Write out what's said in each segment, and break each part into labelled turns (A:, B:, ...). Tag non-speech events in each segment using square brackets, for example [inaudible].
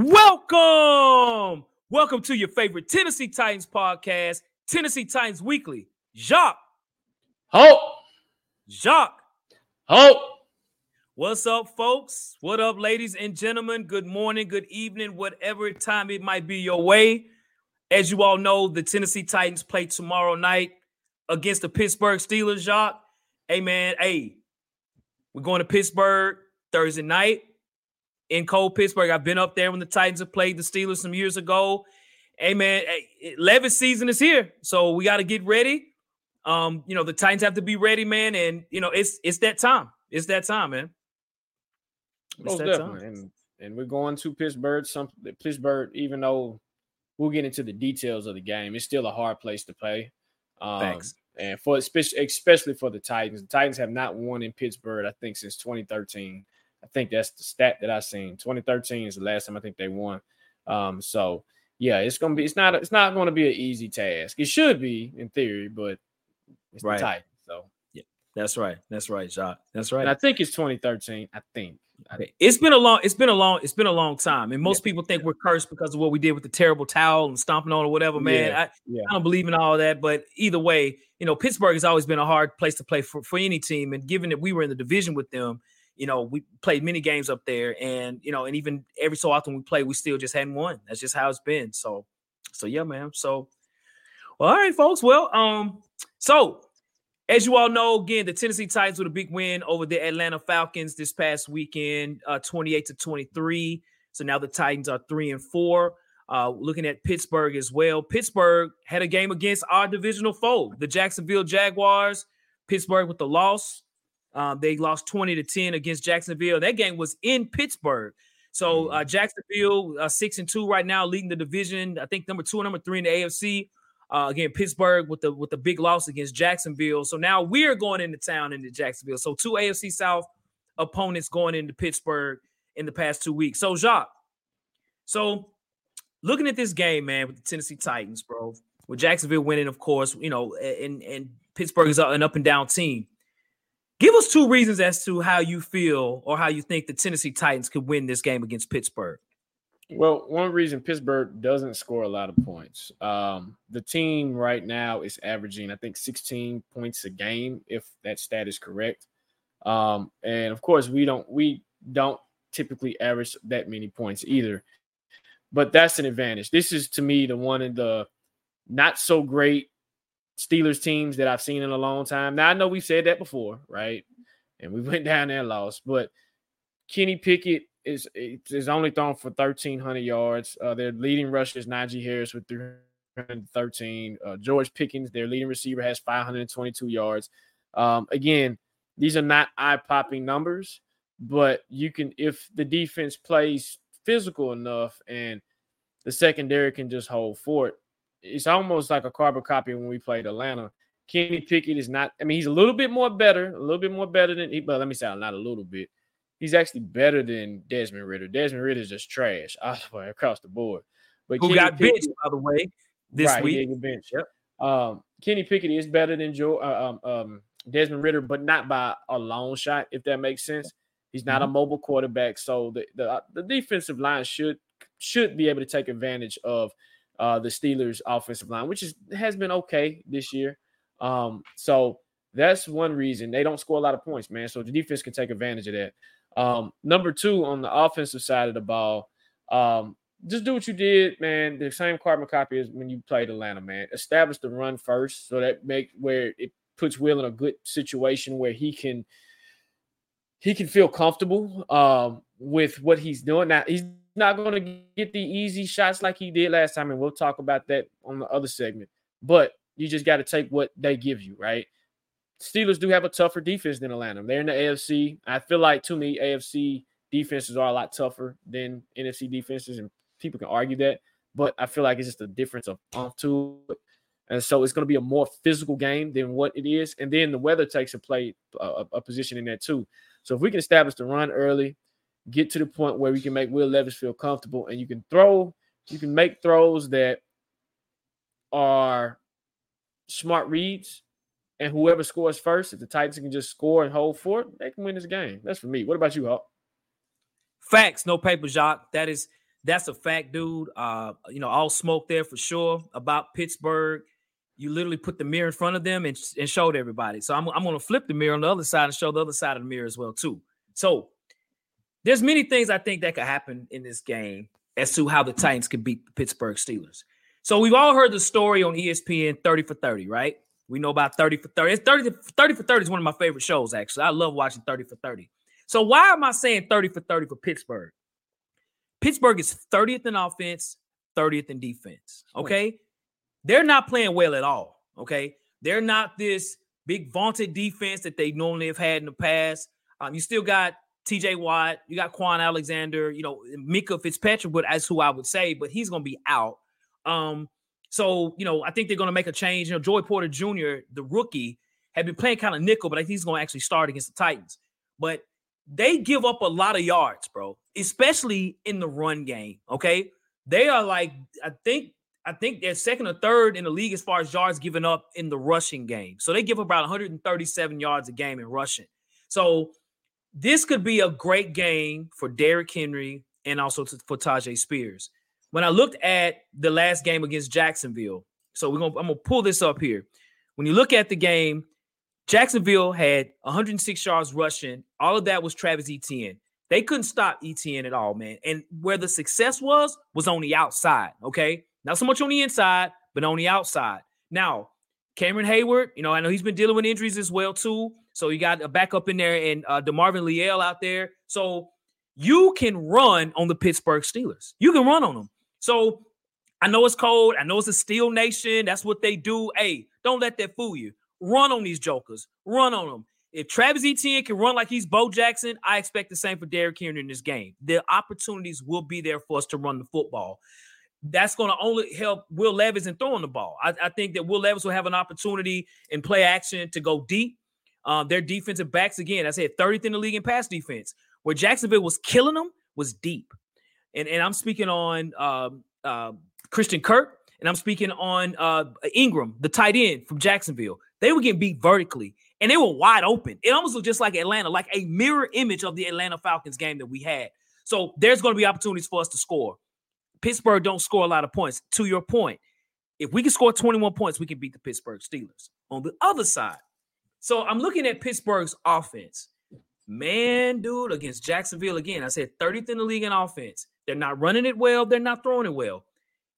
A: Welcome. Welcome to your favorite Tennessee Titans podcast, Tennessee Titans Weekly. Jacques.
B: Hope.
A: Jacques.
B: Hope.
A: What's up, folks? What up, ladies and gentlemen? Good morning, good evening, whatever time it might be your way. As you all know, the Tennessee Titans play tomorrow night against the Pittsburgh Steelers, Jacques. Hey, man, hey, we're going to Pittsburgh Thursday night in cold Pittsburgh. I've been up there when the Titans have played the Steelers some years ago. Hey man, hey, 11th season is here, so we got to get ready. Um, you know the Titans have to be ready, man, and you know it's it's that time. It's that time, man.
B: It's Most definitely, time. and and we're going to Pittsburgh. Some Pittsburgh, even though we'll get into the details of the game, it's still a hard place to play.
A: Um, Thanks.
B: And for especially especially for the Titans, the Titans have not won in Pittsburgh, I think, since 2013. I think that's the stat that I seen. 2013 is the last time I think they won. Um, so yeah, it's gonna be it's not it's not gonna be an easy task. It should be in theory, but it's right. tight. So
A: yeah, that's right. That's right, Jacques. That's right.
B: And I think it's 2013. I think.
A: It's been a long, it's been a long, it's been a long time. And most yeah. people think we're cursed because of what we did with the terrible towel and stomping on or whatever, man. Yeah. I, yeah. I don't believe in all that. But either way, you know, Pittsburgh has always been a hard place to play for, for any team. And given that we were in the division with them, you know, we played many games up there, and you know, and even every so often we play, we still just hadn't won. That's just how it's been. So, so yeah, man. So, well, all right, folks. Well, um, so as you all know, again, the Tennessee Titans with a big win over the Atlanta Falcons this past weekend, uh, 28 to 23. So now the Titans are three and four. Uh, looking at Pittsburgh as well. Pittsburgh had a game against our divisional foe, the Jacksonville Jaguars. Pittsburgh with the loss. Um, they lost 20 to 10 against Jacksonville. That game was in Pittsburgh. So uh, mm-hmm. Jacksonville, uh, six and two right now, leading the division. I think number two and number three in the AFC. Uh, again, Pittsburgh with the with the big loss against Jacksonville. So now we're going into town into Jacksonville. So two AFC South opponents going into Pittsburgh in the past two weeks. So Jacques, so looking at this game, man, with the Tennessee Titans, bro, with Jacksonville winning, of course, you know, and and Pittsburgh is an up and down team. Give us two reasons as to how you feel or how you think the Tennessee Titans could win this game against Pittsburgh.
B: Well, one reason Pittsburgh doesn't score a lot of points. Um, the team right now is averaging, I think, 16 points a game, if that stat is correct. Um, and of course, we don't we don't typically average that many points either. But that's an advantage. This is to me the one of the not so great Steelers teams that I've seen in a long time. Now I know we've said that before, right? And we [laughs] went down there and lost, but Kenny Pickett is is only thrown for 1,300 yards. Uh, their leading rusher is Najee Harris with 313. Uh, George Pickens, their leading receiver, has 522 yards. Um, again, these are not eye popping numbers, but you can if the defense plays physical enough and the secondary can just hold fort, it's almost like a carbon copy when we played Atlanta. Kenny Pickett is not. I mean, he's a little bit more better, a little bit more better than. He, but let me say, not a little bit. He's actually better than Desmond Ridder. Desmond Ridder is just trash [laughs] across the board.
A: But who Kenny got Pickett, benched by the way this
B: right,
A: week?
B: He bench. Yep. Um, Kenny Pickett is better than Joe uh, um, um, Desmond Ridder, but not by a long shot. If that makes sense. He's not mm-hmm. a mobile quarterback, so the, the uh, the defensive line should should be able to take advantage of uh, the Steelers' offensive line, which is has been okay this year. Um, so that's one reason they don't score a lot of points, man. So the defense can take advantage of that. Um, number two, on the offensive side of the ball, um, just do what you did, man. The same carbon copy as when you played Atlanta, man. Establish the run first, so that make where it puts Will in a good situation where he can he can feel comfortable um, with what he's doing. Now he's not going to get the easy shots like he did last time, and we'll talk about that on the other segment. But you just got to take what they give you, right? Steelers do have a tougher defense than Atlanta. They're in the AFC. I feel like to me, AFC defenses are a lot tougher than NFC defenses, and people can argue that. But I feel like it's just a difference of off to it. And so it's going to be a more physical game than what it is. And then the weather takes a play a, a position in that too. So if we can establish the run early, get to the point where we can make Will Levis feel comfortable and you can throw, you can make throws that are smart reads. And whoever scores first, if the Titans can just score and hold for it, they can win this game. That's for me. What about you, Hawk?
A: Facts, no paper, Jacques. That is That's a fact, dude. Uh, you know, all smoke there for sure about Pittsburgh. You literally put the mirror in front of them and, and showed everybody. So I'm, I'm going to flip the mirror on the other side and show the other side of the mirror as well too. So there's many things I think that could happen in this game as to how the Titans could beat the Pittsburgh Steelers. So we've all heard the story on ESPN 30 for 30, right? We know about 30 for 30. It's 30, 30 for 30 is one of my favorite shows, actually. I love watching 30 for 30. So why am I saying 30 for 30 for Pittsburgh? Pittsburgh is 30th in offense, 30th in defense. Okay. They're not playing well at all. Okay. They're not this big vaunted defense that they normally have had in the past. Um, you still got TJ Watt, you got Kwon Alexander, you know, Minkah Fitzpatrick, but as who I would say, but he's gonna be out. Um, so you know, I think they're gonna make a change. You know, Joey Porter Jr., the rookie, had been playing kind of nickel, but I think he's gonna actually start against the Titans. But they give up a lot of yards, bro, especially in the run game. Okay. They are like, I think, I think they're second or third in the league as far as yards given up in the rushing game. So they give about 137 yards a game in rushing. So this could be a great game for Derrick Henry and also to, for Tyjae Spears. When I looked at the last game against Jacksonville, so we're gonna I'm gonna pull this up here. When you look at the game, Jacksonville had 106 yards rushing. All of that was Travis Etienne. They couldn't stop Etienne at all, man. And where the success was, was on the outside. Okay. Not so much on the inside, but on the outside. Now, Cameron Heyward, you know, I know he's been dealing with injuries as well, too. So you got a backup in there and uh, DeMarvin Leal out there. So you can run on the Pittsburgh Steelers. You can run on them. So I know it's cold. I know it's a steel nation. That's what they do. Hey, don't let that fool you. Run on these jokers. Run on them. If Travis Etienne can run like he's Bo Jackson, I expect the same for Derrick Henry in this game. The opportunities will be there for us to run the football. That's going to only help Will Levis in throwing the ball. I, I, think that Will Levis will have an opportunity in play action to go deep. Um, their defensive backs, again, I said 30th in the league in pass defense. Where Jacksonville was killing them was deep. And, and I'm speaking on uh, Christian Kirk, and I'm speaking on uh, Engram, the tight end from Jacksonville. They were getting beat vertically and they were wide open. It almost looked just like Atlanta, like a mirror image of the Atlanta Falcons game that we had. So there's going to be opportunities for us to score. Pittsburgh don't score a lot of points. To your point, if we can score 21 points, we can beat the Pittsburgh Steelers. On the other side, so I'm looking at Pittsburgh's offense. Man, dude, against Jacksonville again, I said 30th in the league in offense. They're not running it well. They're not throwing it well.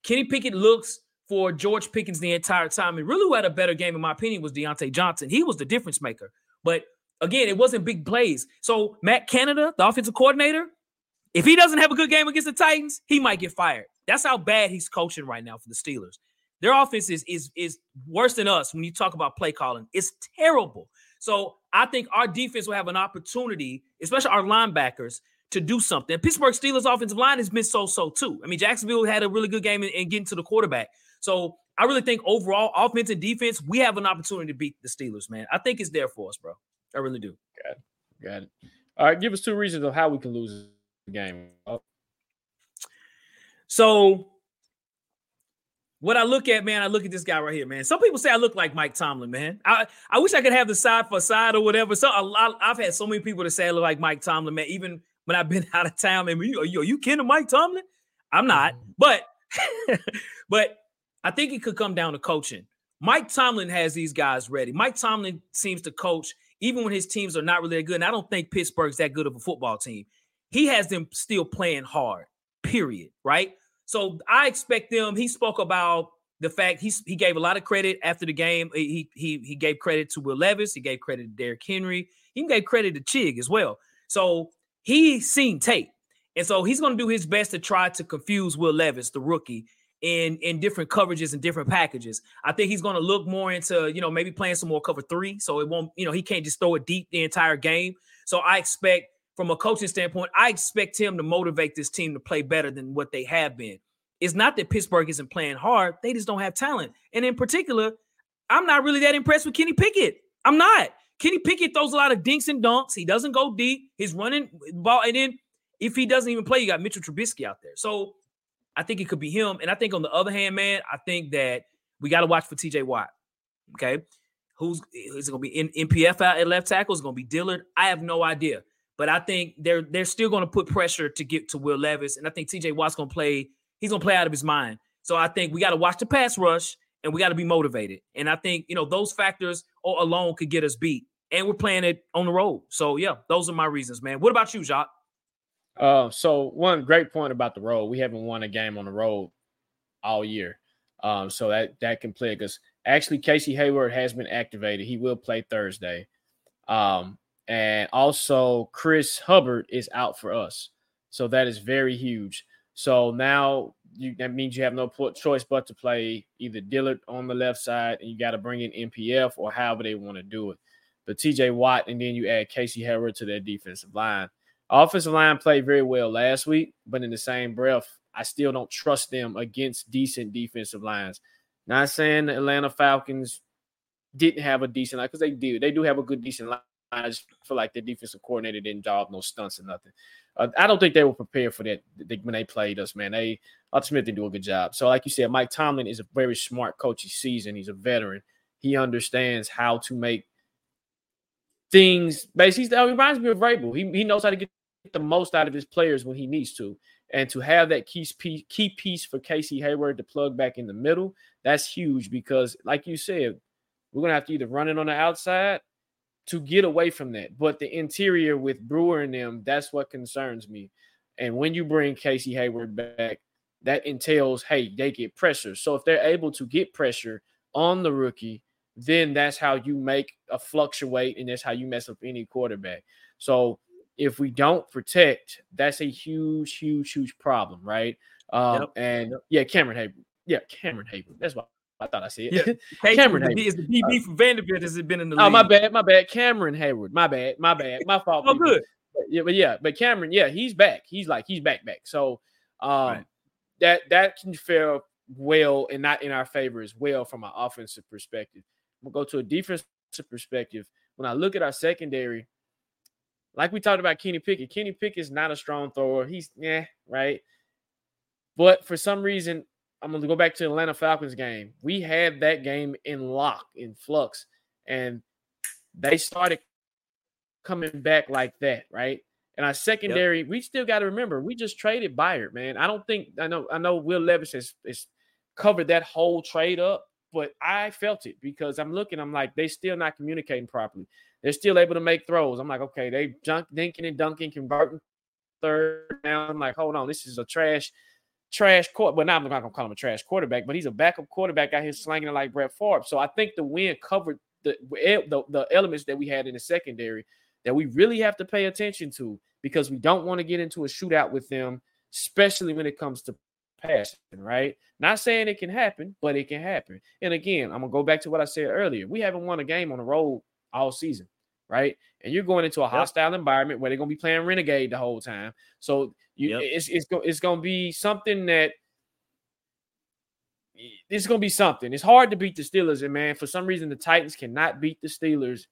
A: Kenny Pickett looks for George Pickens the entire time. And really, who had a better game, in my opinion, was Diontae Johnson. He was the difference maker. But again, it wasn't big plays. So Matt Canada, the offensive coordinator, if he doesn't have a good game against the Titans, he might get fired. That's how bad he's coaching right now for the Steelers. Their offense is is is worse than us when you talk about play calling. It's terrible. So I think our defense will have an opportunity, especially our linebackers, to do something. Pittsburgh Steelers offensive line has been so-so too. I mean, Jacksonville had a really good game in, in getting to the quarterback. So I really think overall, offense and defense, we have an opportunity to beat the Steelers, man. I think it's there for us, bro. I really do.
B: Got it. Got it. All right, give us two reasons of how we can lose the game.
A: So what I look at, man, I look at this guy right here, man. Some people say I look like Mike Tomlin, man. I, I wish I could have the side for side or whatever. So a lot, I, have had so many people to say I look like Mike Tomlin, man. Even when I've been [laughs] out of town, man, you, are you, are you kidding Mike Tomlin? I'm not, mm-hmm. but [laughs] but I think it could come down to coaching. Mike Tomlin has these guys ready. Mike Tomlin seems to coach even when his teams are not really that good. And I don't think Pittsburgh's that good of a football team. He has them still playing hard, period. Right. So I expect them. He spoke about the fact he, he gave a lot of credit after the game. He, he, he gave credit to Will Levis. He gave credit to Derrick Henry. He gave credit to Chig as well. So he's seen tape. And so he's going to do his best to try to confuse Will Levis, the rookie, in in different coverages and different packages. I think he's going to look more into you know maybe playing some more cover three, so it won't you know he can't just throw it deep the entire game. So I expect from a coaching standpoint, I expect him to motivate this team to play better than what they have been. It's not that Pittsburgh isn't playing hard; they just don't have talent. And in particular, I'm not really that impressed with Kenny Pickett. I'm not. Kenny Pickett throws a lot of dinks and dunks. He doesn't go deep. He's running ball, and then if he doesn't even play, you got Mitchell Trubisky out there. So I think it could be him. And I think on the other hand, man, I think that we got to watch for TJ Watt. Okay. Who's is it to be in NPF out at left tackle? Is to be Dillard? I have no idea. But I think they're they're still going to put pressure to get to Will Levis, and I think T.J. Watt's going to play. He's going to play out of his mind. So I think we got to watch the pass rush, and we got to be motivated. And I think you know those factors alone could get us beat. And we're playing it on the road. So yeah, those are my reasons, man. What about you, Jacques?
B: Uh, so one great point about the road, we haven't won a game on the road all year. Um, so that that can play because Actually, Casey Hayward has been activated. He will play Thursday. Um, and also Chris Hubbard is out for us. So that is very huge. So now you, that means you have no choice but to play either Dillard on the left side, and you got to bring in NPF or however they want to do it. But TJ Watt, and then you add Casey Hayward to their defensive line. Offensive line played very well last week, but in the same breath, I still don't trust them against decent defensive lines. Not saying the Atlanta Falcons didn't have a decent line because they do. They do have a good decent line. I just feel like the defensive coordinator didn't up no stunts or nothing. Uh, I don't think they were prepared for that when they played us, man. They ultimately did do a good job. So, like you said, Mike Tomlin is a very smart coach. He's seasoned. He's a veteran. He understands how to make things. Basically, he reminds me of Vrabel. He, he knows how to get the most out of his players when he needs to. And to have that key piece, key piece for Casey Hayward to plug back in the middle, that's huge because, like you said, we're gonna have to either run it on the outside to get away from that. But the interior with Brewer and them, that's what concerns me. And when you bring Casey Hayward back, that entails, hey, they get pressure. So if they're able to get pressure on the rookie, then that's how you make a fluctuate and that's how you mess up any quarterback. So if we don't protect, that's a huge, huge, huge problem, right? Um, yep. And yeah, Cameron Heyward. Yeah, Cameron Heyward. That's what I thought I said. Yeah. [laughs]
A: Cameron Heyward. Is the DB uh, from Vanderbilt has it been in the
B: Oh, my bad, my bad. Cameron Heyward. My bad, my bad. My [laughs] fault.
A: oh, good.
B: But, yeah, but yeah, but Cameron, yeah, he's back. He's like he's back, back. So um right. that that can fare well and not in our favor as well from an offensive perspective. We'll go to a defensive perspective. When I look at our secondary, like we talked about Kenny Pickett, Kenny Pickett is not a strong thrower. He's yeah, right. But for some reason, I'm gonna go back to the Atlanta Falcons game. We had that game in lock, in flux, and they started coming back like that, right? And our secondary, yep. we still got to remember, we just traded Byard, man. I don't think I know I know Will Levis has, has covered that whole trade up, but I felt it because I'm looking, I'm like, they still not communicating properly. They're still able to make throws. I'm like, okay, they junk dinking and dunking, converting third down. I'm like, hold on, this is a trash, trash court. But now I'm not gonna call him a trash quarterback, but he's a backup quarterback out here slanging it like Brett Favre. So I think the win covered the, the the elements that we had in the secondary that we really have to pay attention to because we don't want to get into a shootout with them, especially when it comes to passing, right? Not saying it can happen, but it can happen. And again, I'm gonna go back to what I said earlier. We haven't won a game on the road all season, right? And you're going into a hostile yep. environment where they're gonna be playing renegade the whole time. So you, yep. it's it's it's gonna be something that it's gonna be something. It's hard to beat the Steelers, and man, for some reason the Titans cannot beat the Steelers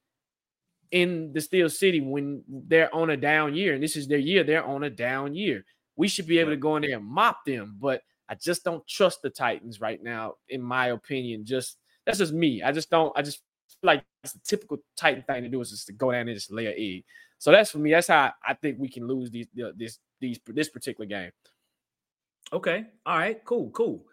B: in the Steel City when they're on a down year, and this is their year. They're on a down year. We should be able to go in there and mop them, but I just don't trust the Titans right now, in my opinion. Just that's just me. I just don't. I just like it's the typical Titan thing to do is just to go down and just lay an egg. So that's for me. That's how I think we can lose these this these this particular game.
A: Okay. All right. Cool. Cool.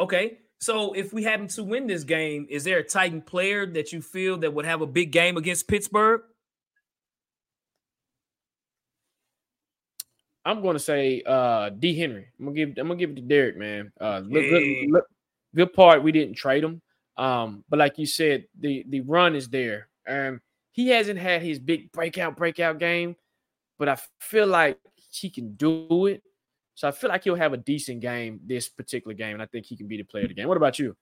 A: Okay. So if we happen to win this game, is there a Titan player that you feel that would have a big game against Pittsburgh?
B: I'm going to say uh D Henry. I'm gonna give I'm gonna give it to Derrick, man. Uh, look, hey. look, look, good part we didn't trade him. Um, but like you said, the the run is there. Um, he hasn't had his big breakout breakout game, but I feel like he can do it. So I feel like he'll have a decent game this particular game, and I think he can be the player of the game. What about you?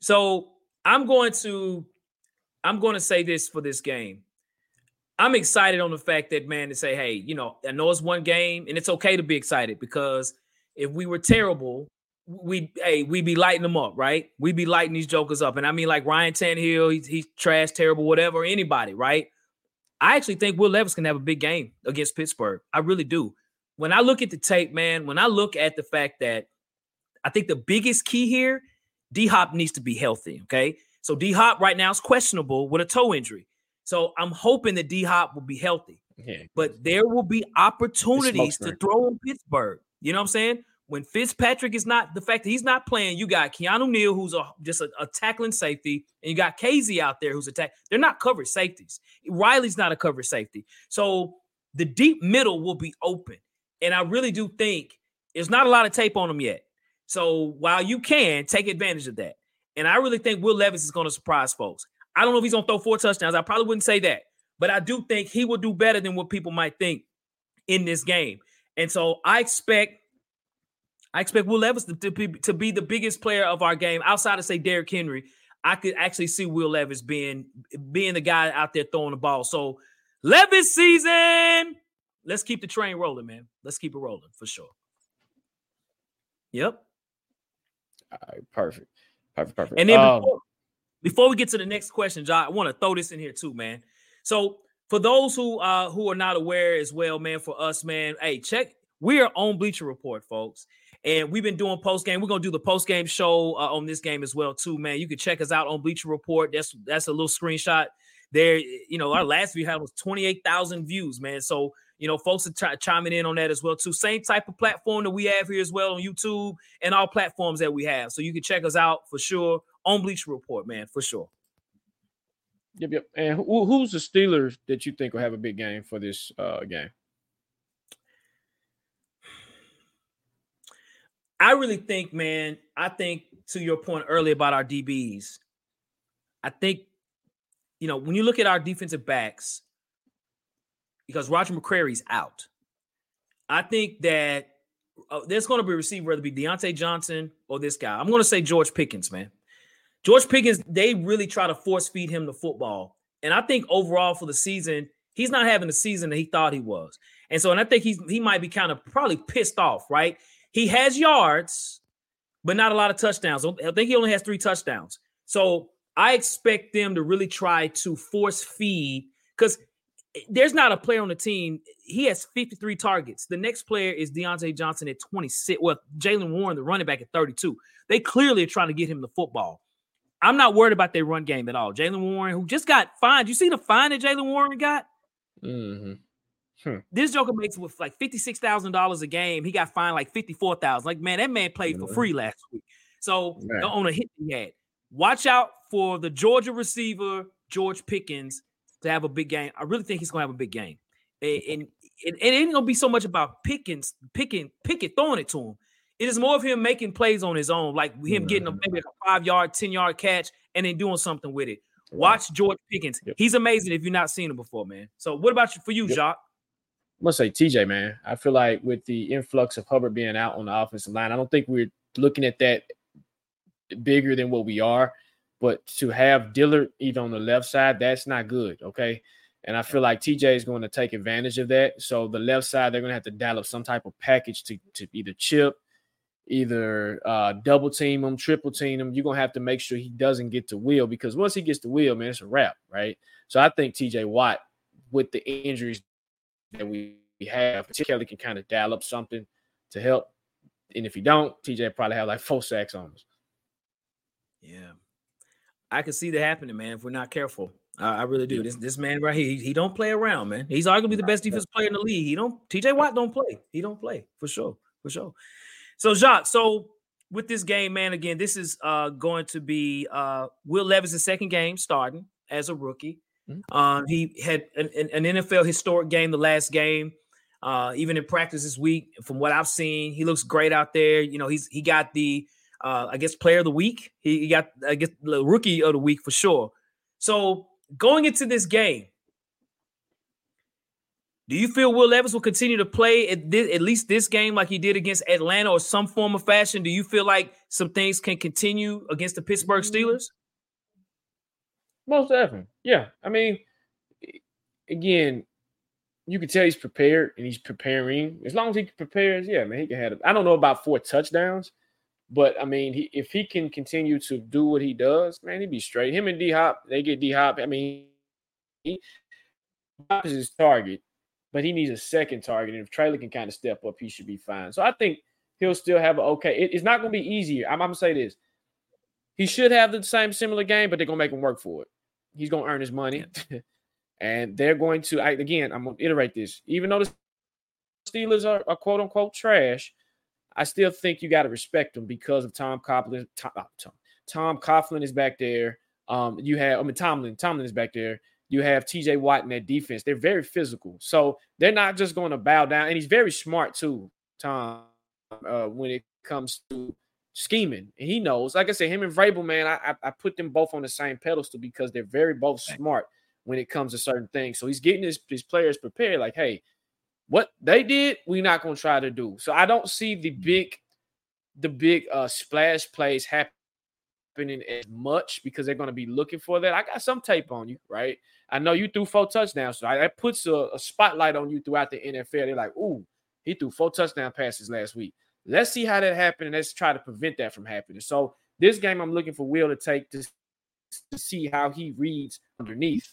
A: So I'm going to I'm going to say this for this game. I'm excited on the fact that man to say, hey, you know, I know it's one game, and it's okay to be excited because if we were terrible, we hey we be lighting them up, right? We be lighting these jokers up, and I mean like Ryan Tannehill, he's he's trash, terrible, whatever. Anybody, right? I actually think Will Levis can have a big game against Pittsburgh. I really do. When I look at the tape, man, when I look at the fact that I think the biggest key here, D Hop needs to be healthy. Okay, so D Hop right now is questionable with a toe injury. So I'm hoping that D Hop will be healthy. Yeah. But there will be opportunities to throw in Pittsburgh. You know what I'm saying? When Fitzpatrick is not the fact that he's not playing, you got Keanu Neal, who's a just a, a tackling safety, and you got Kazee out there who's a tack. They're not coverage safeties. Riley's not a coverage safety. So the deep middle will be open. And I really do think there's not a lot of tape on them yet. So while you can take advantage of that, and I really think Will Levis is going to surprise folks. I don't know if he's going to throw four touchdowns. I probably wouldn't say that, but I do think he will do better than what people might think in this game. And so I expect, I expect Will Levis to, to, be, to be the biggest player of our game outside of say Derrick Henry. I could actually see Will Levis being being the guy out there throwing the ball. So Levis season, let's keep the train rolling, man. Let's keep it rolling for sure. Yep.
B: All right, perfect. Perfect, perfect.
A: And then um, before, before, we get to the next question, John, I want to throw this in here too, man. So for those who uh who are not aware as well, man, for us, man, hey, check. We are on Bleacher Report, folks. And we've been doing post game. We're gonna do the post game show uh, on this game as well, too, man. You can check us out on Bleacher Report. That's that's a little screenshot there. You know, our last view had was twenty eight thousand views, man. So you know, folks are chiming in on that as well too. Same type of platform that we have here as well on YouTube and all platforms that we have. So you can check us out for sure on Bleacher Report, man, for sure.
B: Yep, yep. And who, who's the Steelers that you think will have a big game for this uh, game?
A: I really think, man, I think to your point earlier about our DBs, I think, you know, when you look at our defensive backs, because Roger McCreary's out. I think that uh, there's going to be a receiver, whether it be Diontae Johnson or this guy. I'm going to say George Pickens, man. George Pickens, they really try to force feed him the football. And I think overall for the season, he's not having the season that he thought he was. And so, and I think he's he might be kind of probably pissed off, right? He has yards, but not a lot of touchdowns. I think he only has three touchdowns. So I expect them to really try to force feed because there's not a player on the team. He has 53 targets. The next player is Diontae Johnson at 26. Well, Jaylen Warren, the running back, at 32. They clearly are trying to get him the football. I'm not worried about their run game at all. Jaylen Warren, who just got fined. You see the fine that Jaylen Warren got? Mm-hmm. Hmm. This Joker makes with like fifty-six thousand dollars a game. He got fined like fifty-four thousand. Like man, that man played for free last week. So man. on a hit he had. Watch out for the Georgia receiver George Pickens to have a big game. I really think he's gonna have a big game. [laughs] And, and, and it ain't gonna be so much about Pickens picking, picking, throwing it to him. It is more of him making plays on his own, like him getting a, maybe a five yard, 10 yard catch and then doing something with it. Watch George Pickens. Yep. He's amazing if you've not seen him before, man. So, what about you for you, yep. Jacques?
B: I'm gonna say TJ, man. I feel like with the influx of Hubbard being out on the offensive line, I don't think we're looking at that bigger than what we are. But to have Dillard either on the left side, that's not good. Okay. And I feel like TJ is going to take advantage of that. So the left side, they're going to have to dial up some type of package to, to either chip, either uh, double team him, triple team him. You're going to have to make sure he doesn't get to Will because once he gets to Will, man, it's a wrap, right? So I think TJ Watt, with the injuries that we have, Kelly can kind of dial up something to help. And if he don't, TJ probably have like four sacks on us.
A: Yeah. I can see that happening, man. If we're not careful, I, I really do. This this man right here, he, he, don't play around, man. He's arguably the best defensive player in the league. He don't. T.J. Watt don't play. He don't play for sure, for sure. So Jacques, so with this game, man, again, this is uh, going to be uh, Will Levis' second game starting as a rookie. Mm-hmm. Um, he had an, an, NFL historic game the last game. Uh, even in practice this week, from what I've seen, he looks great out there. You know, he's he got the uh, I guess player of the week. He, he got I guess the rookie of the week for sure. So going into this game, do you feel Will Levis will continue to play at, this, at least this game like he did against Atlanta or some form of fashion? Do you feel like some things can continue against the Pittsburgh mm-hmm. Steelers?
B: Most definitely. Yeah. I mean, again, you can tell he's prepared and he's preparing. As long as he prepares, yeah, man, he can have. I don't know about four touchdowns, but I mean, he, if he can continue to do what he does, man, he'd be straight. Him and D Hop, they get D Hop. I mean, he is his target, but he needs a second target. And if Traylor can kind of step up, he should be fine. So I think he'll still have an okay. It, it's not going to be easier. I'm, I'm gonna say this: he should have the same similar game, but they're gonna make him work for it. He's gonna earn his money. [laughs] And they're going to, I, again, I'm to iterate this. Even though the Steelers are, are quote unquote trash, I still think you got to respect them because of Tom Coughlin. Tom, uh, Tom, Tom Coughlin is back there. Um, you have, I mean, Tomlin, Tomlin is back there. You have TJ Watt in that defense. They're very physical. So they're not just going to bow down. And he's very smart too, Tom, uh, when it comes to scheming. And he knows, like I said, him and Vrabel, man, I, I, put them both on the same pedestal because they're very both smart when it comes to certain things. So he's getting his, his players prepared, like, hey, what they did, we're not gonna try to do. So I don't see the big, the big uh splash plays happening as much because they're gonna be looking for that. I got some tape on you, right? I know you threw four touchdowns, so that puts a, a spotlight on you throughout the NFL. They're like, ooh, he threw four touchdown passes last week. Let's see how that happened, and let's try to prevent that from happening. So this game, I'm looking for Will to take to, to see how he reads underneath,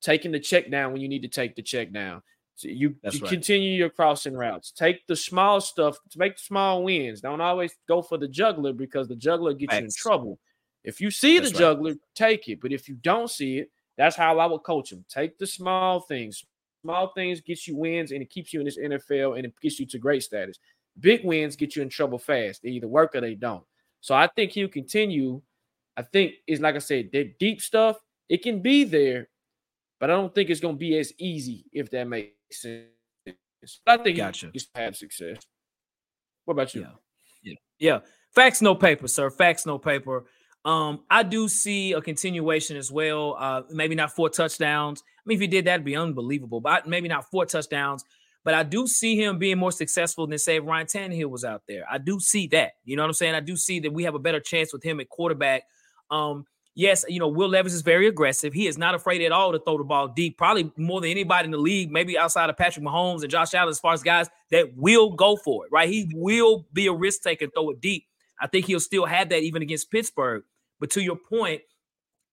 B: taking the check down when you need to take the check down. So you, you right. continue your crossing routes. Take the small stuff to make the small wins. Don't always go for the juggler because the juggler gets Thanks. you in trouble. If you see that's the juggler, take it. But if you don't see it, that's how I would coach him. Take the small things. Small things get you wins and it keeps you in this NFL and it gets you to great status. Big wins get you in trouble fast. They either work or they don't. So I think he'll continue. I think it's like I said, the deep stuff, it can be there, but I don't think it's going to be as easy if that makes sense. I think gotcha. he's have success. What about you?
A: Yeah. yeah. Yeah. Facts, no paper, sir. Facts, no paper. Um, I do see a continuation as well. Uh, maybe not four touchdowns. I mean, if he did that, would be unbelievable. But maybe not four touchdowns. But I do see him being more successful than say Ryan Tannehill was out there. I do see that. You know what I'm saying? I do see that we have a better chance with him at quarterback. Um, yes, you know, Will Levis is very aggressive. He is not afraid at all to throw the ball deep, probably more than anybody in the league, maybe outside of Patrick Mahomes and Josh Allen, as far as guys that will go for it, right? He will be a risk taker and throw it deep. I think he'll still have that even against Pittsburgh. But to your point,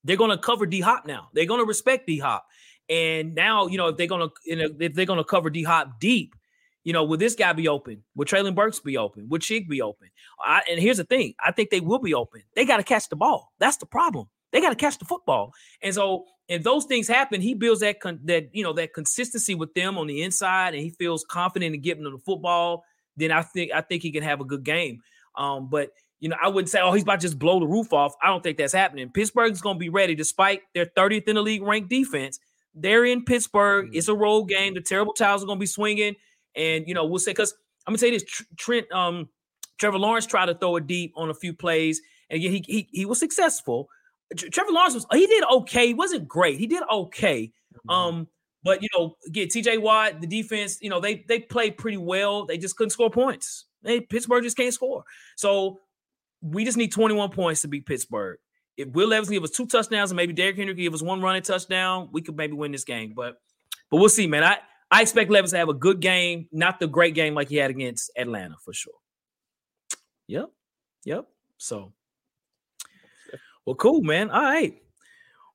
A: they're going to cover D Hop now. They're going to respect D Hop. And now, you know, if they're to you know, if they're to cover D Hop deep, you know, will this guy be open? Will Treylon Burks be open? Will Chig be open? I, and here's the thing: I think they will be open. They got to catch the ball. That's the problem. They got to catch the football. And so, if those things happen, he builds that con- that you know that consistency with them on the inside, and he feels confident in getting them the football. Then I think I think he can have a good game. Um, but you know, I wouldn't say, oh, he's about to just blow the roof off. I don't think that's happening. Pittsburgh's going to be ready, despite their 30th in the league ranked defense. They're in Pittsburgh. Mm-hmm. It's a road game. The terrible towels are going to be swinging, and you know, we'll say because I'm gonna say this: Trent, um, Trevor Lawrence tried to throw it deep on a few plays, and he he he was successful. Trevor Lawrence was he did okay. He wasn't great. He did okay. Mm-hmm. Um, but you know, get TJ Watt, the defense, you know, they they played pretty well. They just couldn't score points. They Pittsburgh just can't score. So we just need 21 points to beat Pittsburgh. If Will Levis give us two touchdowns and maybe Derrick Henry give us one running touchdown, we could maybe win this game. But but we'll see, man. I I expect Levis to have a good game, not the great game like he had against Atlanta for sure. Yep. Yep. So well, cool, man. All right.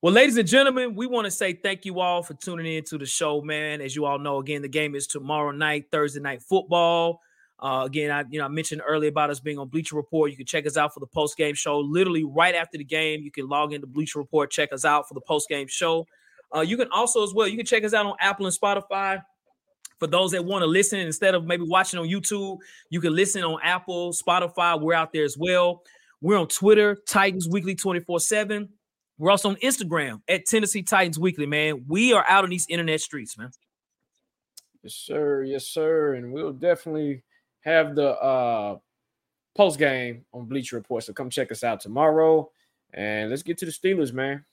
A: Well, ladies and gentlemen, we want to say thank you all for tuning in to the show, man. As you all know, again, the game is tomorrow night, Thursday night football. Uh, again, I you know I mentioned earlier about us being on Bleacher Report. You can check us out for the post game show. Literally right after the game, you can log into Bleacher Report, check us out for the post game show. Uh, you can also as well. You can check us out on Apple and Spotify. For those that want to listen instead of maybe watching on YouTube, you can listen on Apple, Spotify. We're out there as well. We're on Twitter, Titans Weekly 24 7. We're also on Instagram at Tennessee Titans Weekly, man. We are out on these internet streets, man.
B: Yes, sir. Yes, sir. And we'll definitely have the uh post game on Bleacher Report. So come check us out tomorrow. And let's get to the Steelers, man.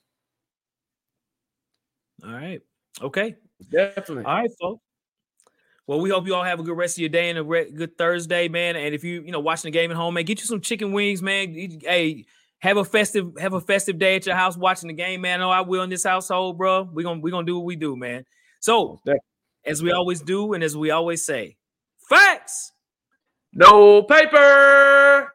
A: All right. Okay.
B: Definitely.
A: All right, folks. Well, we hope you all have a good rest of your day and a re- good Thursday, man. And if you, you know, watching the game at home, man, get you some chicken wings, man. Hey, have a festive, have a festive day at your house watching the game, man. I know I will in this household, bro. We're gonna we're gonna do what we do, man. So as we always do, and as we always say, facts.
B: No paper.